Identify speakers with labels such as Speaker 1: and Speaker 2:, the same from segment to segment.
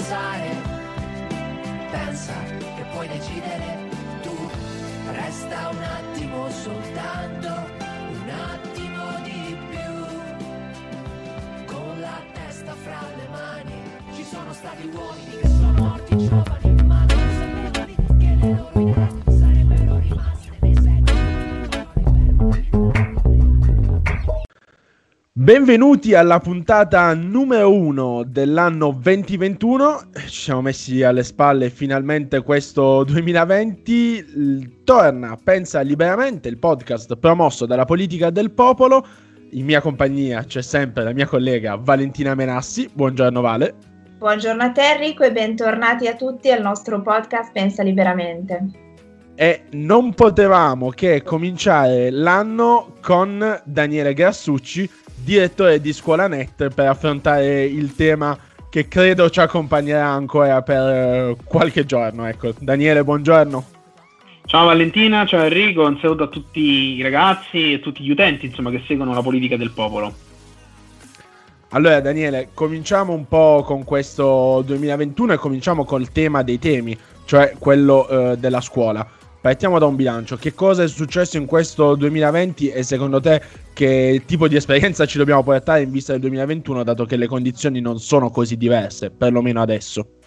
Speaker 1: pensare, pensa che puoi decidere tu, resta un attimo soltanto, un attimo di più, con la testa fra le mani, ci sono stati uomini che sono morti giovani,
Speaker 2: Benvenuti alla puntata numero uno dell'anno 2021. Ci siamo messi alle spalle finalmente questo 2020. Torna Pensa Liberamente, il podcast promosso dalla politica del popolo. In mia compagnia c'è sempre la mia collega Valentina Menassi. Buongiorno Vale.
Speaker 3: Buongiorno a te Enrico e bentornati a tutti al nostro podcast Pensa Liberamente.
Speaker 2: E non potevamo che cominciare l'anno con Daniele Grassucci direttore di Scuola Net per affrontare il tema che credo ci accompagnerà ancora per eh, qualche giorno. Ecco, Daniele, buongiorno.
Speaker 4: Ciao Valentina, ciao Enrico, un saluto a tutti i ragazzi e tutti gli utenti insomma, che seguono la politica del popolo.
Speaker 2: Allora Daniele, cominciamo un po' con questo 2021 e cominciamo col tema dei temi, cioè quello eh, della scuola. Partiamo da un bilancio. Che cosa è successo in questo 2020 e secondo te che tipo di esperienza ci dobbiamo portare in vista del 2021 dato che le condizioni non sono così diverse, perlomeno adesso?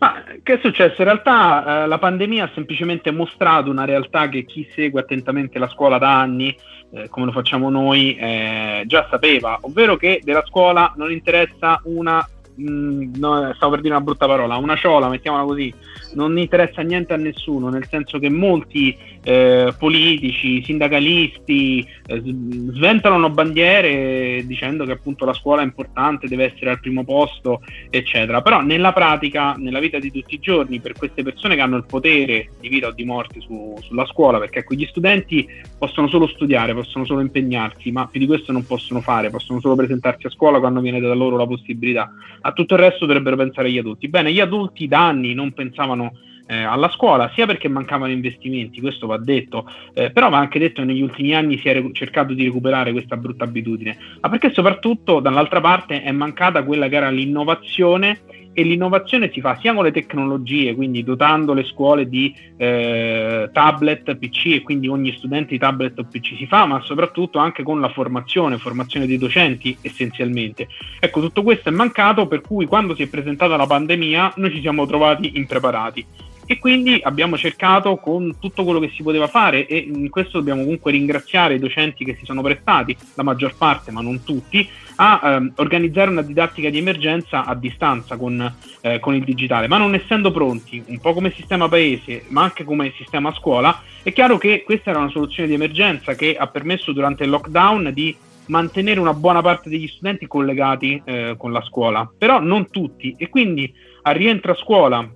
Speaker 4: Ma che è successo? In realtà eh, la pandemia ha semplicemente mostrato una realtà che chi segue attentamente la scuola da anni, eh, come lo facciamo noi, eh, già sapeva, ovvero che della scuola non interessa una mh, mm, no, stavo per dire una brutta parola, una ciola, mettiamola così, non interessa niente a nessuno, nel senso che molti eh, politici, sindacalisti eh, sventolano bandiere dicendo che appunto la scuola è importante, deve essere al primo posto, eccetera. Però nella pratica, nella vita di tutti i giorni, per queste persone che hanno il potere di vita o di morte su, sulla scuola, perché ecco, gli studenti possono solo studiare, possono solo impegnarsi, ma più di questo non possono fare, possono solo presentarsi a scuola quando viene da loro la possibilità. A tutto il resto dovrebbero pensare gli adulti. Bene, gli adulti da anni non pensavano eh, alla scuola, sia perché mancavano investimenti, questo va detto, eh, però va anche detto che negli ultimi anni si è recu- cercato di recuperare questa brutta abitudine, ma perché soprattutto dall'altra parte è mancata quella che era l'innovazione e l'innovazione si fa sia con le tecnologie, quindi dotando le scuole di eh, tablet, PC e quindi ogni studente di tablet o PC si fa, ma soprattutto anche con la formazione, formazione dei docenti essenzialmente. Ecco, tutto questo è mancato per cui quando si è presentata la pandemia noi ci siamo trovati impreparati e quindi abbiamo cercato con tutto quello che si poteva fare e in questo dobbiamo comunque ringraziare i docenti che si sono prestati, la maggior parte ma non tutti, a ehm, organizzare una didattica di emergenza a distanza con, eh, con il digitale, ma non essendo pronti, un po' come sistema paese ma anche come sistema scuola, è chiaro che questa era una soluzione di emergenza che ha permesso durante il lockdown di mantenere una buona parte degli studenti collegati eh, con la scuola, però non tutti e quindi al rientro a scuola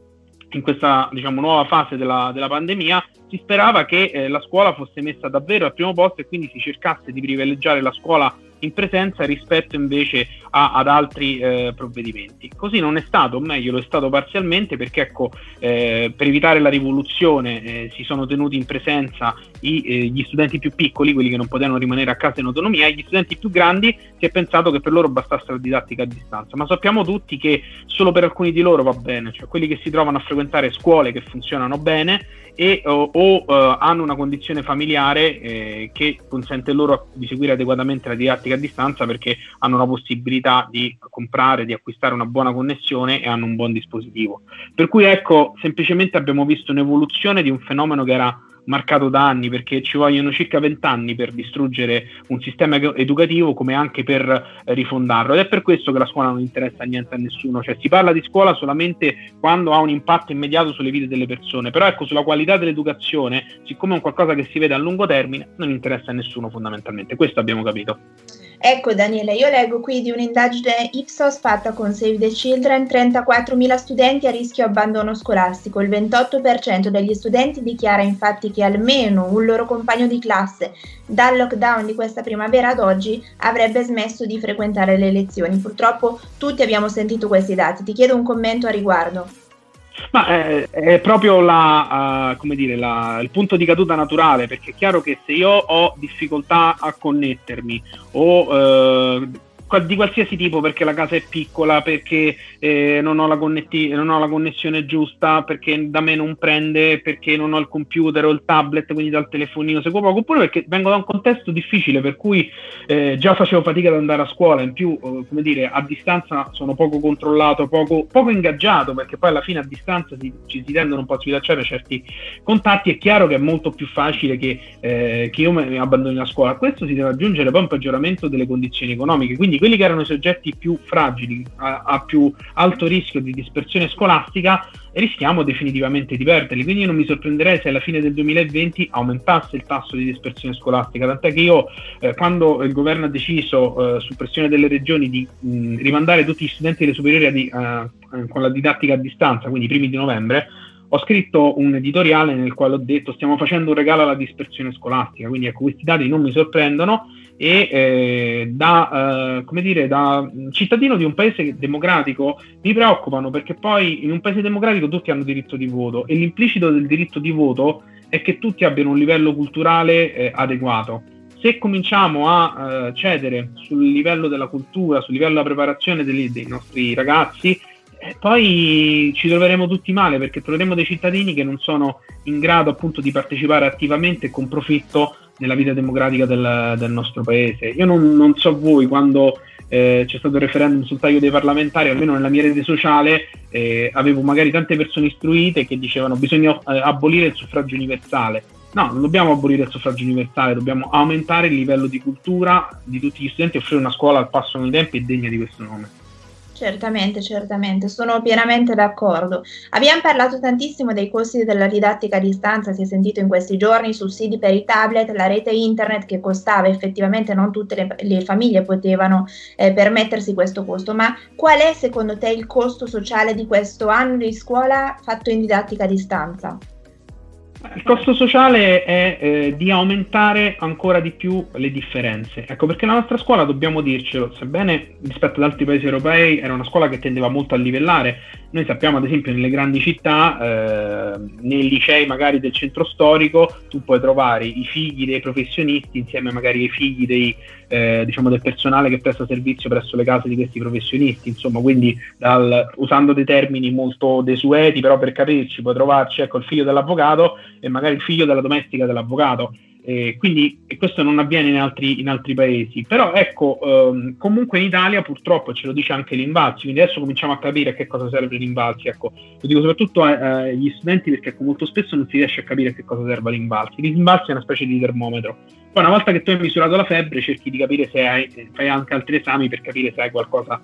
Speaker 4: in questa diciamo, nuova fase della, della pandemia si sperava che eh, la scuola fosse messa davvero al primo posto e quindi si cercasse di privilegiare la scuola in presenza rispetto invece a, ad altri eh, provvedimenti. Così non è stato, o meglio lo è stato parzialmente perché ecco, eh, per evitare la rivoluzione eh, si sono tenuti in presenza i, eh, gli studenti più piccoli, quelli che non potevano rimanere a casa in autonomia, e gli studenti più grandi si è pensato che per loro bastasse la didattica a distanza, ma sappiamo tutti che solo per alcuni di loro va bene, cioè quelli che si trovano a frequentare scuole che funzionano bene e, o, o uh, hanno una condizione familiare eh, che consente loro di seguire adeguatamente la didattica a distanza perché hanno la possibilità di comprare, di acquistare una buona connessione e hanno un buon dispositivo. Per cui ecco, semplicemente abbiamo visto un'evoluzione di un fenomeno che era marcato da anni perché ci vogliono circa vent'anni per distruggere un sistema educativo come anche per eh, rifondarlo. Ed è per questo che la scuola non interessa niente a nessuno, cioè si parla di scuola solamente quando ha un impatto immediato sulle vite delle persone, però ecco sulla qualità dell'educazione, siccome è un qualcosa che si vede a lungo termine, non interessa a nessuno fondamentalmente, questo abbiamo capito.
Speaker 3: Ecco Daniele, io leggo qui di un'indagine Ipsos fatta con Save the Children, 34.000 studenti a rischio abbandono scolastico, il 28% degli studenti dichiara infatti che almeno un loro compagno di classe dal lockdown di questa primavera ad oggi avrebbe smesso di frequentare le lezioni. Purtroppo tutti abbiamo sentito questi dati, ti chiedo un commento a riguardo.
Speaker 4: Ma è, eh, è proprio la, uh, dire, la, il punto di caduta naturale, perché è chiaro che se io ho difficoltà a connettermi o uh, di qualsiasi tipo perché la casa è piccola, perché eh, non, ho connetti- non, ho la connessione giusta, perché da me non prende, perché non ho il computer o il tablet, quindi dal telefonino seguo poco, oppure perché vengo da un contesto difficile per cui eh, già facevo fatica ad andare a scuola, in più eh, come dire a distanza sono poco controllato, poco, poco ingaggiato, perché poi alla fine a distanza si, ci si tendono un po' a sfidacciare certi contatti, è chiaro che è molto più facile che, eh, che io mi abbandoni la scuola. A questo si deve aggiungere poi un peggioramento delle condizioni economiche, quindi quelli che erano i soggetti più fragili, a, a più alto rischio di dispersione scolastica, rischiamo definitivamente di perderli. Quindi io non mi sorprenderei se alla fine del 2020 aumentasse il tasso di dispersione scolastica, tant'è che io eh, quando il governo ha deciso eh, su pressione delle regioni di mh, rimandare tutti gli studenti delle superiori di, uh, con la didattica a distanza, quindi i primi di novembre, ho scritto un editoriale nel quale ho detto stiamo facendo un regalo alla dispersione scolastica, quindi ecco questi dati non mi sorprendono e eh, da, eh, come dire, da cittadino di un paese democratico mi preoccupano perché poi in un paese democratico tutti hanno diritto di voto e l'implicito del diritto di voto è che tutti abbiano un livello culturale eh, adeguato. Se cominciamo a eh, cedere sul livello della cultura, sul livello della preparazione dei, dei nostri ragazzi, e poi ci troveremo tutti male perché troveremo dei cittadini che non sono in grado appunto di partecipare attivamente e con profitto nella vita democratica del, del nostro paese. Io non, non so voi quando eh, c'è stato il referendum sul taglio dei parlamentari, almeno nella mia rete sociale eh, avevo magari tante persone istruite che dicevano bisogna eh, abolire il suffragio universale. No, non dobbiamo abolire il suffragio universale, dobbiamo aumentare il livello di cultura di tutti gli studenti e offrire una scuola al passo con i tempi e degna di questo nome.
Speaker 3: Certamente, certamente, sono pienamente d'accordo. Abbiamo parlato tantissimo dei costi della didattica a distanza, si è sentito in questi giorni, sussidi per i tablet, la rete internet che costava, effettivamente non tutte le, le famiglie potevano eh, permettersi questo costo, ma qual è secondo te il costo sociale di questo anno di scuola fatto in didattica a distanza?
Speaker 4: Il costo sociale è eh, di aumentare ancora di più le differenze. Ecco perché la nostra scuola, dobbiamo dircelo, sebbene rispetto ad altri paesi europei era una scuola che tendeva molto a livellare, noi sappiamo ad esempio nelle grandi città, eh, nei licei magari del centro storico, tu puoi trovare i figli dei professionisti insieme magari ai figli dei, eh, diciamo del personale che presta servizio presso le case di questi professionisti, insomma, quindi dal, usando dei termini molto desueti, però per capirci, puoi trovarci ecco, il figlio dell'avvocato e magari il figlio della domestica dell'avvocato. Eh, quindi questo non avviene in altri, in altri paesi, però ecco, ehm, comunque in Italia purtroppo ce lo dice anche l'Invalsi, quindi adesso cominciamo a capire a che cosa serve l'Invalsi, ecco, lo dico soprattutto agli studenti perché ecco, molto spesso non si riesce a capire a che cosa serve l'Invalsi, l'Invalsi è una specie di termometro, poi una volta che tu hai misurato la febbre cerchi di capire se hai, fai anche altri esami per capire se hai qualcosa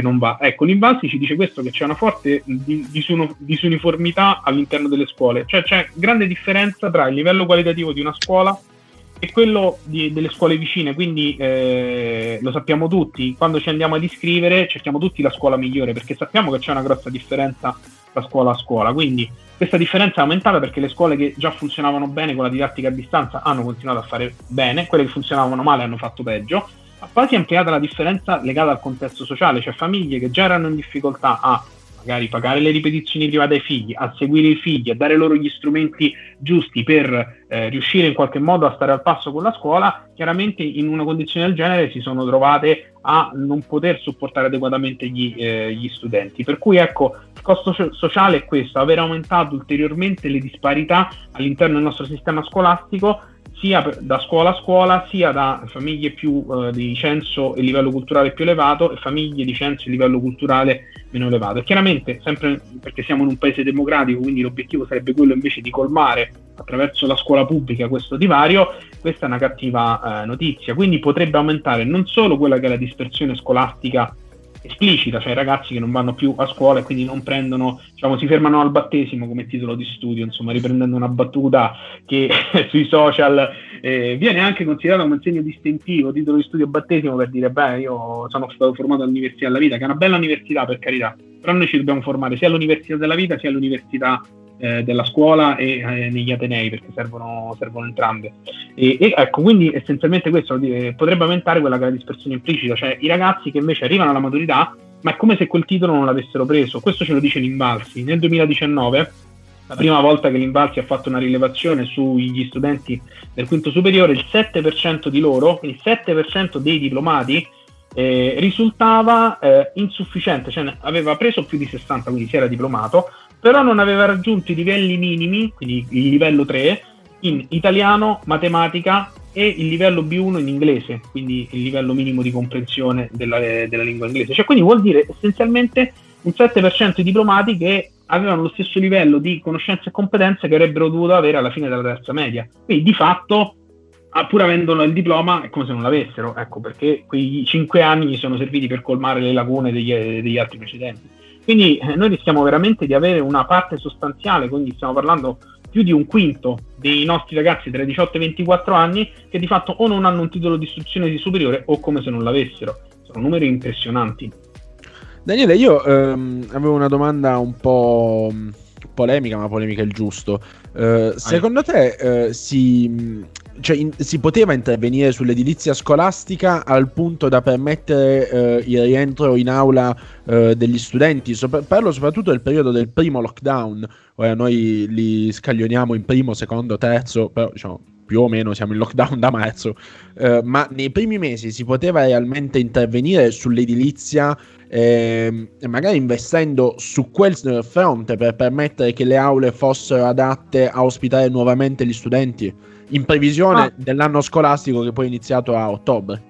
Speaker 4: che non va. Ecco, l'Invalsi ci dice questo, che c'è una forte disuniformità all'interno delle scuole, cioè c'è grande differenza tra il livello qualitativo di una scuola e quello di, delle scuole vicine, quindi eh, lo sappiamo tutti, quando ci andiamo ad iscrivere cerchiamo tutti la scuola migliore perché sappiamo che c'è una grossa differenza tra scuola a scuola, quindi questa differenza è aumentata perché le scuole che già funzionavano bene con la didattica a distanza hanno continuato a fare bene, quelle che funzionavano male hanno fatto peggio poi si è ampliata la differenza legata al contesto sociale, cioè famiglie che già erano in difficoltà a magari pagare le ripetizioni private ai figli, a seguire i figli, a dare loro gli strumenti giusti per eh, riuscire in qualche modo a stare al passo con la scuola, chiaramente in una condizione del genere si sono trovate a non poter supportare adeguatamente gli, eh, gli studenti. Per cui ecco, il costo sociale è questo, aver aumentato ulteriormente le disparità all'interno del nostro sistema scolastico sia da scuola a scuola, sia da famiglie più eh, di censo e livello culturale più elevato e famiglie di censo e livello culturale meno elevato. E chiaramente, sempre perché siamo in un paese democratico, quindi l'obiettivo sarebbe quello invece di colmare attraverso la scuola pubblica questo divario, questa è una cattiva eh, notizia. Quindi potrebbe aumentare non solo quella che è la dispersione scolastica esplicita, cioè ragazzi che non vanno più a scuola e quindi non prendono, diciamo, si fermano al battesimo come titolo di studio, insomma, riprendendo una battuta che sui social eh, viene anche considerata come un segno distintivo, titolo di studio battesimo per dire, beh, io sono stato formato all'Università della Vita, che è una bella università per carità, però noi ci dobbiamo formare sia all'Università della Vita sia all'Università eh, della scuola e eh, negli Atenei perché servono, servono entrambe. E, e, ecco, quindi essenzialmente questo potrebbe aumentare quella che è la dispersione implicita, cioè i ragazzi che invece arrivano alla maturità, ma è come se quel titolo non l'avessero preso. Questo ce lo dice l'Invalsi. Nel 2019 la prima volta che l'Invalsi ha fatto una rilevazione sugli studenti del quinto superiore, il 7% di loro, il 7% dei diplomati, eh, risultava eh, insufficiente, cioè aveva preso più di 60, quindi si era diplomato, però non aveva raggiunto i livelli minimi, quindi il livello 3, in italiano, matematica e il livello B1 in inglese, quindi il livello minimo di comprensione della, della lingua inglese. Cioè, quindi vuol dire essenzialmente un 7% di diplomati che avevano lo stesso livello di conoscenze e competenze che avrebbero dovuto avere alla fine della terza media. Quindi di fatto, ah, pur avendo il diploma, è come se non l'avessero, ecco perché quei 5 anni gli sono serviti per colmare le lacune degli, degli altri precedenti. Quindi eh, noi rischiamo veramente di avere una parte sostanziale, quindi stiamo parlando più di un quinto dei nostri ragazzi tra i 18 e i 24 anni che di fatto o non hanno un titolo di istruzione di superiore o come se non l'avessero. Sono numeri impressionanti.
Speaker 2: Daniele, io ehm, avevo una domanda un po' polemica, ma polemica è il giusto. Eh, secondo te eh, si, cioè, in, si poteva intervenire sull'edilizia scolastica al punto da permettere eh, il rientro in aula eh, degli studenti? Sopra- parlo soprattutto del periodo del primo lockdown. Ora noi li scaglioniamo in primo, secondo, terzo, però diciamo più o meno siamo in lockdown da marzo, eh, ma nei primi mesi si poteva realmente intervenire sull'edilizia eh, magari investendo su quel fronte per permettere che le aule fossero adatte a ospitare nuovamente gli studenti in previsione ah. dell'anno scolastico che poi è iniziato a ottobre.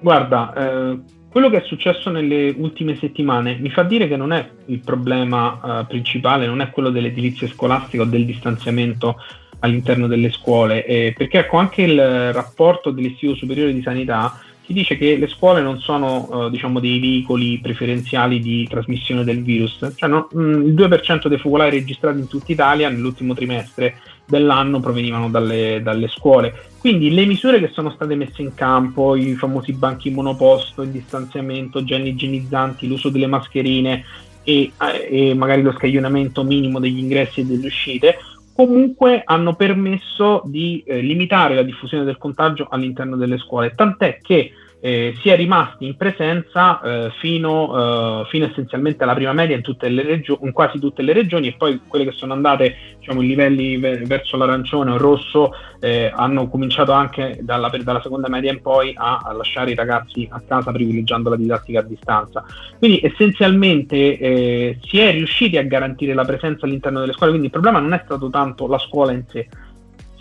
Speaker 4: Guarda, eh, quello che è successo nelle ultime settimane mi fa dire che non è il problema eh, principale, non è quello dell'edilizia scolastica o del distanziamento all'interno delle scuole, eh, perché ecco anche il rapporto dell'Istituto Superiore di Sanità si dice che le scuole non sono eh, diciamo dei veicoli preferenziali di trasmissione del virus, cioè no, mh, mm, il 2% dei focolai registrati in tutta Italia nell'ultimo trimestre dell'anno provenivano dalle, dalle, scuole. Quindi le misure che sono state messe in campo, i famosi banchi monoposto, il distanziamento, gel igienizzanti, l'uso delle mascherine e, e magari lo scaglionamento minimo degli ingressi e delle uscite, comunque hanno permesso di eh, limitare la diffusione del contagio all'interno delle scuole, tant'è che eh, si è rimasti in presenza eh, fino, eh, fino, essenzialmente alla prima media in, regio- in, quasi tutte le regioni e poi quelle che sono andate diciamo, in livelli ve- verso l'arancione o il rosso eh, hanno cominciato anche dalla, dalla, seconda media in poi a, a, lasciare i ragazzi a casa privilegiando la didattica a distanza. Quindi essenzialmente eh, si è riusciti a garantire la presenza all'interno delle scuole, quindi il problema non è stato tanto la scuola in sé,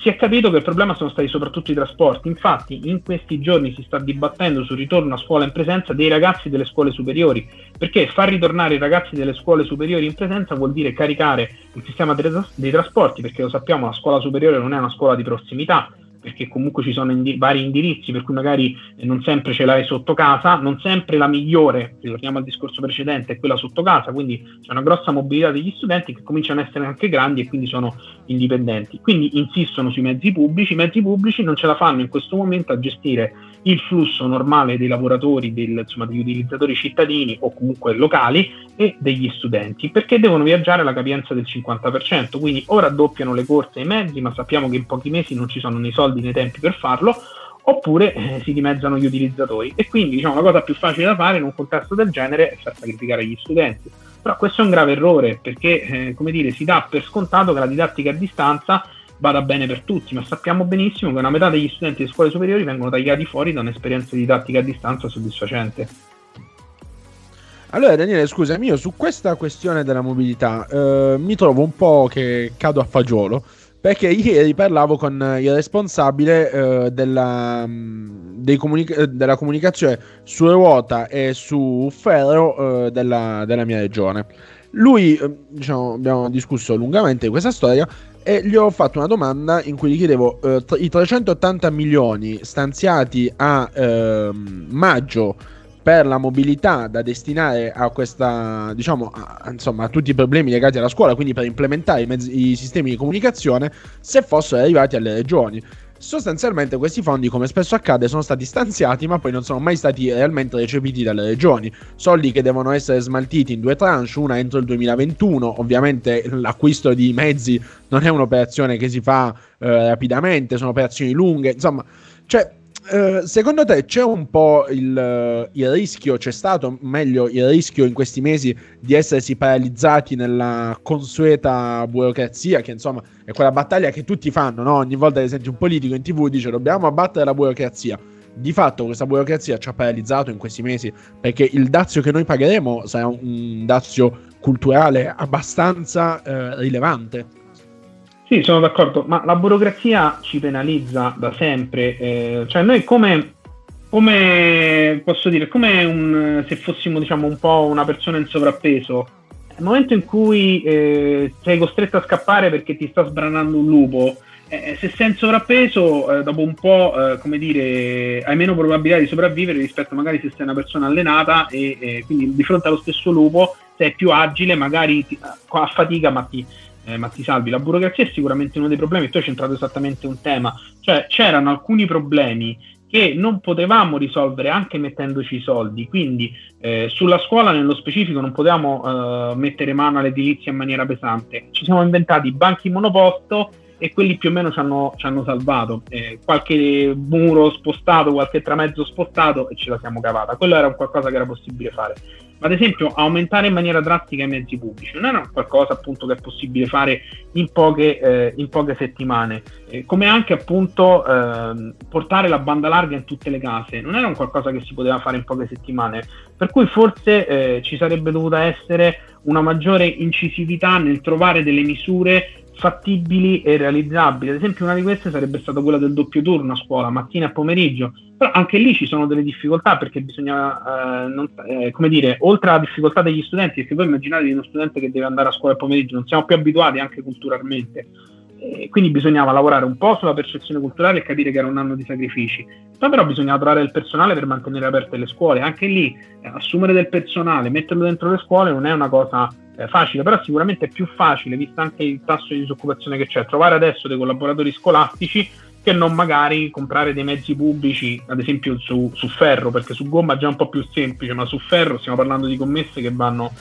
Speaker 4: si è capito che il problema sono stati soprattutto i trasporti, infatti in questi giorni si sta dibattendo sul ritorno a scuola in presenza dei ragazzi delle scuole superiori, perché far ritornare i ragazzi delle scuole superiori in presenza vuol dire caricare il sistema dei trasporti, perché lo sappiamo la scuola superiore non è una scuola di prossimità, perché comunque ci sono indi- vari indirizzi per cui magari non sempre ce l'hai sotto casa, non sempre la migliore, ritorniamo al discorso precedente, è quella sotto casa, quindi c'è una grossa mobilità degli studenti che cominciano ad essere anche grandi e quindi sono indipendenti. Quindi insistono sui mezzi pubblici, i mezzi pubblici non ce la fanno in questo momento a gestire il flusso normale dei lavoratori, del, insomma, degli utilizzatori cittadini o comunque locali e degli studenti, perché devono viaggiare alla capienza del 50%, quindi o raddoppiano le corse e i mezzi, ma sappiamo che in pochi mesi non ci sono nei soldi né tempi per farlo, oppure eh, si dimezzano gli utilizzatori. E quindi diciamo, la cosa più facile da fare in un contesto del genere è far sacrificare gli studenti. Però questo è un grave errore perché, eh, come dire, si dà per scontato che la didattica a distanza vada bene per tutti, ma sappiamo benissimo che una metà degli studenti delle scuole superiori vengono tagliati fuori da un'esperienza didattica a distanza soddisfacente.
Speaker 2: Allora Daniele, scusami, io su questa questione della mobilità eh, mi trovo un po' che cado a fagiolo perché ieri parlavo con il responsabile eh, della, comunica- della, comunicazione su ruota e su ferro eh, della, della, mia regione. Lui, eh, diciamo, abbiamo discusso lungamente di questa storia e gli ho fatto una domanda in cui gli chiedevo eh, i 380 milioni stanziati a ehm, maggio per la mobilità da destinare a questa, diciamo, a, insomma, a tutti i problemi legati alla scuola, quindi per implementare i, mezzi, i sistemi di comunicazione, se fossero arrivati alle regioni. Sostanzialmente questi fondi, come spesso accade, sono stati stanziati ma poi non sono mai stati realmente recepiti dalle regioni. Soldi che devono essere smaltiti in due tranche, una entro il 2021. Ovviamente l'acquisto di mezzi non è un'operazione che si fa eh, rapidamente, sono operazioni lunghe, insomma, cioè eh, secondo te c'è un po' il, eh, il, rischio, c'è stato meglio il rischio in questi mesi di essersi paralizzati nella consueta burocrazia, che insomma è quella battaglia che tutti fanno, no? ogni volta che senti un politico in tv dice dobbiamo abbattere la burocrazia. Di fatto questa burocrazia ci ha paralizzato in questi mesi perché il dazio che noi pagheremo sarà un dazio culturale abbastanza eh, rilevante.
Speaker 4: Sì, sono d'accordo, ma la burocrazia ci penalizza da sempre, eh, cioè noi come, come posso dire, come un, se fossimo diciamo un po' una persona in sovrappeso, nel momento in cui eh, sei costretto a scappare perché ti sta sbranando un lupo, eh, se sei in sovrappeso, eh, dopo un po', eh, come dire, hai meno probabilità di sopravvivere rispetto magari se sei una persona allenata e quindi di fronte allo stesso lupo sei più agile, magari ti, a fatica, ma ti, eh, Matti Salvi, la burocrazia è sicuramente uno dei problemi, tu hai centrato esattamente un tema, cioè c'erano alcuni problemi che non potevamo risolvere anche mettendoci i soldi, quindi eh, sulla scuola nello specifico non potevamo eh, mettere mano all'edilizia in maniera pesante, ci siamo inventati banchi monoposto e quelli più o meno ci hanno, ci hanno salvato, eh, qualche muro spostato, qualche tramezzo spostato e ce la siamo cavata, quello era qualcosa che era possibile fare ad esempio aumentare in maniera drastica i mezzi pubblici. Non era qualcosa appunto che è possibile fare in poche, eh, in poche settimane, eh, come anche appunto eh, portare la banda larga in tutte le case, non era un qualcosa che si poteva fare in poche settimane, per cui forse eh, ci sarebbe dovuta essere una maggiore incisività nel trovare delle misure fattibili e realizzabili. Ad esempio, una di queste sarebbe stata quella del doppio turno a scuola, mattina e pomeriggio. Però anche lì ci sono delle difficoltà perché bisogna, eh, non, eh, come dire, oltre alla difficoltà degli studenti, perché voi immaginatevi uno studente che deve andare a scuola al pomeriggio, non siamo più abituati anche culturalmente. Quindi bisognava lavorare un po' sulla percezione culturale e capire che era un anno di sacrifici. Poi però bisognava trovare il personale per mantenere aperte le scuole. Anche lì eh, assumere del personale, metterlo dentro le scuole non è una cosa eh, facile, però sicuramente è più facile, visto anche il tasso di disoccupazione che c'è, trovare adesso dei collaboratori scolastici che non magari comprare dei mezzi pubblici, ad esempio su, su ferro, perché su gomma è già un po' più semplice, ma su ferro stiamo parlando di commesse che vanno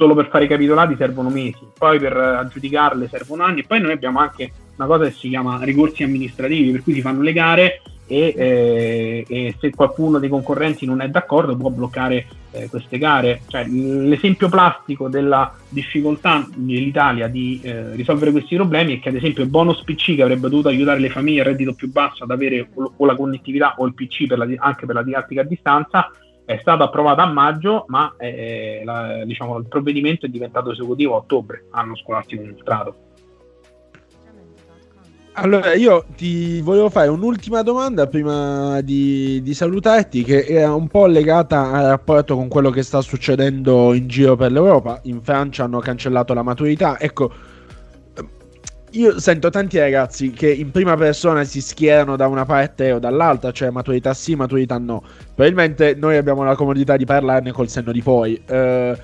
Speaker 4: solo per fare i capitolati servono mesi, poi per aggiudicarle servono anni, poi noi abbiamo anche una cosa che si chiama ricorsi amministrativi, per cui si fanno le gare e, eh, e, se qualcuno dei concorrenti non è d'accordo può bloccare eh, queste gare. Cioè, l'esempio plastico della difficoltà dell'Italia di eh, risolvere questi problemi è che ad esempio il bonus PC che avrebbe dovuto aiutare le famiglie a reddito più basso ad avere o, o la connettività o il PC per la, anche per la didattica a distanza è stato approvato a maggio, ma eh, la, diciamo, il provvedimento è diventato esecutivo a ottobre, anno scolastico illustrato.
Speaker 2: Allora, io ti volevo fare un'ultima domanda prima di, di, salutarti, che è un po' legata al rapporto con quello che sta succedendo in giro per l'Europa. In Francia hanno cancellato la maturità. Ecco, io sento tanti ragazzi che in prima persona si schierano da una parte o dall'altra, cioè maturità sì, maturità no. Probabilmente noi abbiamo la comodità di parlarne col senno di poi. Eh,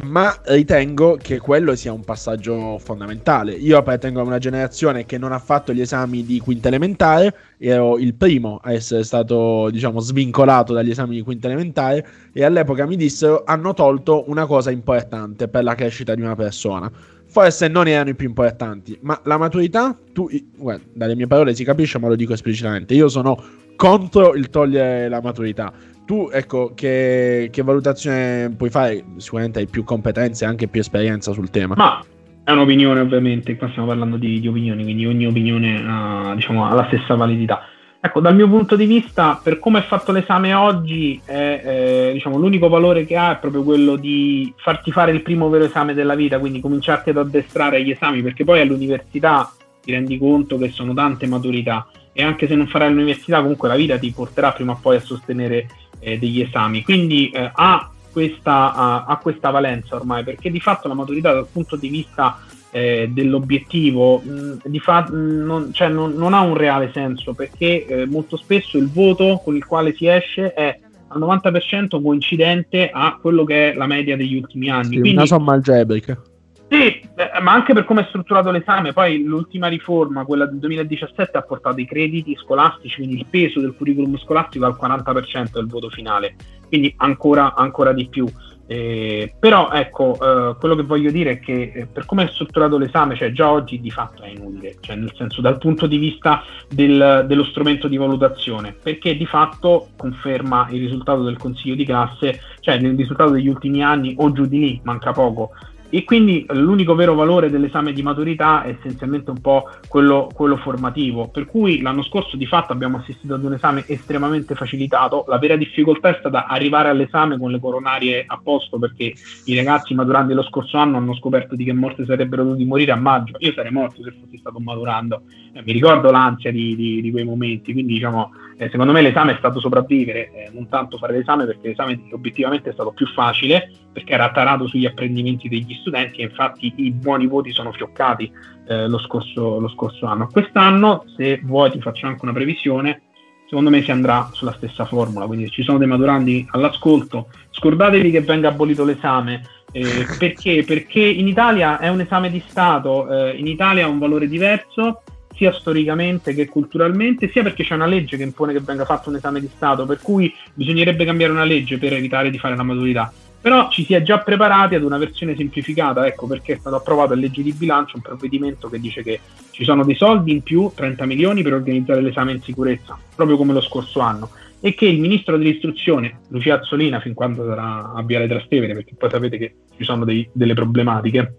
Speaker 2: ma ritengo che quello sia un passaggio fondamentale. Io appartengo a una generazione che non ha fatto gli esami di quinta elementare, ero il primo a essere stato, diciamo, svincolato dagli esami di quinta elementare e all'epoca mi dissero hanno tolto una cosa importante per la crescita di una persona. Forse non erano i più importanti, ma la maturità, tu, guarda, dalle mie parole si capisce, ma lo dico esplicitamente, io sono contro il togliere la maturità tu, ecco, che, che, valutazione puoi fare? Sicuramente hai più competenze e anche più esperienza sul tema.
Speaker 4: Ma è un'opinione, ovviamente. Qua stiamo parlando di, di opinioni, quindi ogni opinione ha, diciamo, ha, la stessa validità. Ecco, dal mio punto di vista, per come è fatto l'esame oggi, è, eh, diciamo, l'unico valore che ha è proprio quello di farti fare il primo vero esame della vita, quindi cominciarti ad addestrare agli esami, perché poi all'università ti rendi conto che sono tante maturità e anche se non farai l'università, comunque la vita ti porterà prima o poi a sostenere eh, degli esami. Quindi eh, ha, questa, ha, ha, questa, valenza ormai, perché di fatto la maturità dal punto di vista eh, dell'obiettivo mh, di fa- mh, non, cioè, non, non, ha un reale senso, perché eh, molto spesso il voto con il quale si esce è al 90% coincidente a quello che è la media degli ultimi anni.
Speaker 2: Sì,
Speaker 4: Quindi,
Speaker 2: una somma algebrica.
Speaker 4: sì, eh, ma anche per come è strutturato l'esame, poi l'ultima riforma, quella del 2017, ha portato i crediti scolastici, quindi il peso del curriculum scolastico al 40% del voto finale, quindi ancora, ancora di più. Eh, però ecco, eh, quello che voglio dire è che eh, per come è strutturato l'esame, cioè già oggi di fatto è inutile, cioè nel senso dal punto di vista del, dello strumento di valutazione, perché di fatto conferma il risultato del consiglio di classe, cioè il risultato degli ultimi anni o giù di lì, manca poco, e quindi l'unico vero valore dell'esame di maturità è essenzialmente un po' quello, quello, formativo, per cui l'anno scorso di fatto abbiamo assistito ad un esame estremamente facilitato, la vera difficoltà è stata arrivare all'esame con le coronarie a posto perché i ragazzi maturandi lo scorso anno hanno scoperto di che morte sarebbero dovuti morire a maggio, io sarei morto se fossi stato maturando, eh, mi ricordo l'ansia di, di, di, quei momenti, quindi diciamo eh, secondo me l'esame è stato sopravvivere, eh, non tanto fare l'esame perché l'esame obiettivamente è stato più facile perché era tarato sugli apprendimenti degli studenti e infatti i buoni voti sono fioccati eh, lo, scorso, lo, scorso, anno. Quest'anno, se vuoi, ti faccio anche una previsione. Secondo me si andrà sulla stessa formula, quindi ci sono dei maturandi all'ascolto. Scordatevi che venga abolito l'esame, eh, perché? Perché in Italia è un esame di Stato, eh, in Italia ha un valore diverso, sia storicamente che culturalmente, sia perché c'è una legge che impone che venga fatto un esame di Stato, per cui bisognerebbe cambiare una legge per evitare di fare la maturità. Però ci si è già preparati ad una versione semplificata, ecco perché è stato approvato in legge di bilancio un provvedimento che dice che ci sono dei soldi in più, 30 milioni, per organizzare l'esame in sicurezza, proprio come lo scorso anno, e che il ministro dell'istruzione, Lucia Azzolina, fin quando sarà a Viale Trastevere, perché poi sapete che ci sono dei, delle problematiche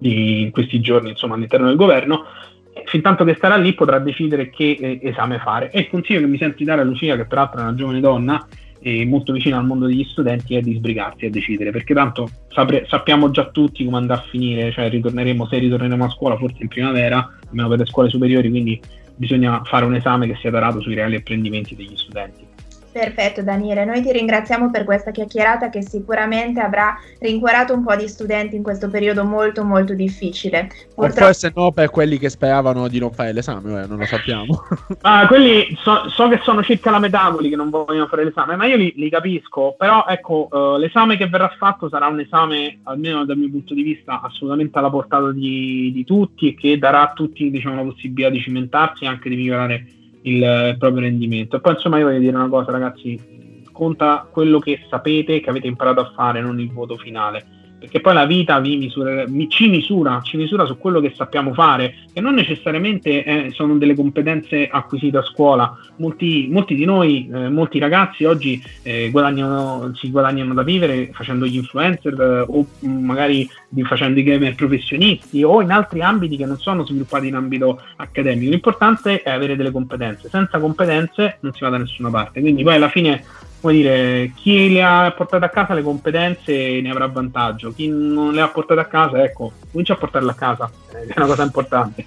Speaker 4: in questi giorni insomma, all'interno del governo, fin tanto che starà lì potrà decidere che eh, esame fare. E il consiglio che mi sento di dare a Lucia, che peraltro è una giovane donna e molto vicina al mondo degli studenti, è di sbrigarsi a decidere, perché tanto sapre, sappiamo già tutti come andrà a finire, cioè ritorneremo, se ritorneremo a scuola forse in primavera, almeno per le scuole superiori, quindi bisogna fare un esame che sia tarato sui reali apprendimenti degli studenti.
Speaker 3: Perfetto Daniele, noi ti ringraziamo per questa chiacchierata che sicuramente avrà rincuorato un po' di studenti in questo periodo molto molto difficile.
Speaker 2: Purtroppo... forse no per quelli che speravano di non fare l'esame, eh, non lo sappiamo.
Speaker 4: ah, quelli so, so, che sono circa la metà quelli che non vogliono fare l'esame, ma io li, li capisco, però ecco, uh, l'esame che verrà fatto sarà un esame, almeno dal mio punto di vista, assolutamente alla portata di, di tutti e che darà a tutti diciamo, la possibilità di cimentarsi e anche di migliorare il proprio rendimento. E poi insomma io voglio dire una cosa ragazzi, conta quello che sapete, che avete imparato a fare, non il voto finale perché poi la vita misura, ci, misura, ci, misura, su quello che sappiamo fare, che non necessariamente eh, sono delle competenze acquisite a scuola. Molti, molti di noi, eh, molti ragazzi oggi eh, guadagnano, si guadagnano da vivere facendo gli influencer eh, o magari facendo i gamer professionisti o in altri ambiti che non sono sviluppati in ambito accademico. L'importante è avere delle competenze. Senza competenze non si va da nessuna parte. Quindi poi alla fine come dire, chi le ha portate a casa le competenze ne avrà vantaggio, chi non le ha portate a casa, ecco, comincia a portarle a casa, è una cosa importante.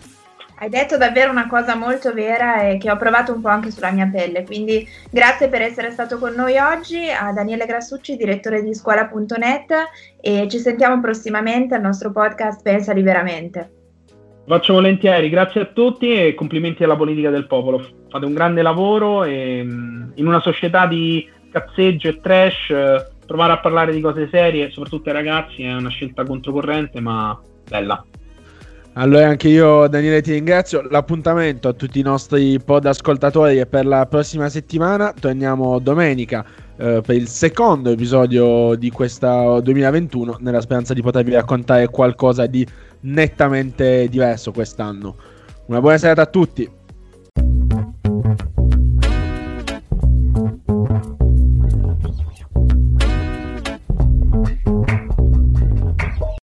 Speaker 3: Hai detto davvero una cosa molto vera e che ho provato un po' anche sulla mia pelle, quindi grazie per essere stato con noi oggi a Daniele Grassucci, direttore di scuola.net e ci sentiamo prossimamente al nostro podcast Pensa Liberamente.
Speaker 4: Faccio volentieri, grazie a tutti e complimenti alla politica del popolo. Fate un grande lavoro e in una società di cazzeggio e trash, eh, provare a parlare di cose serie, soprattutto ai ragazzi, è una scelta controcorrente, ma bella.
Speaker 2: Allora anche io Daniele ti ringrazio, l'appuntamento a tutti i nostri pod ascoltatori è per la prossima settimana, torniamo domenica eh, per il secondo episodio di questa 2021 nella speranza di potervi raccontare qualcosa di nettamente diverso quest'anno. Una buona serata a tutti.